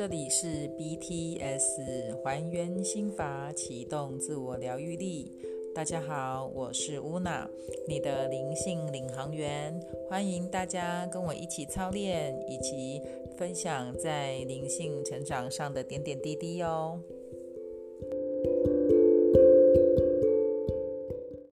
这里是 bts 还原心法启动自我疗愈力大家好我是 una 你的灵性领航员欢迎大家跟我一起操练以及分享在灵性成长上的点点滴滴哦。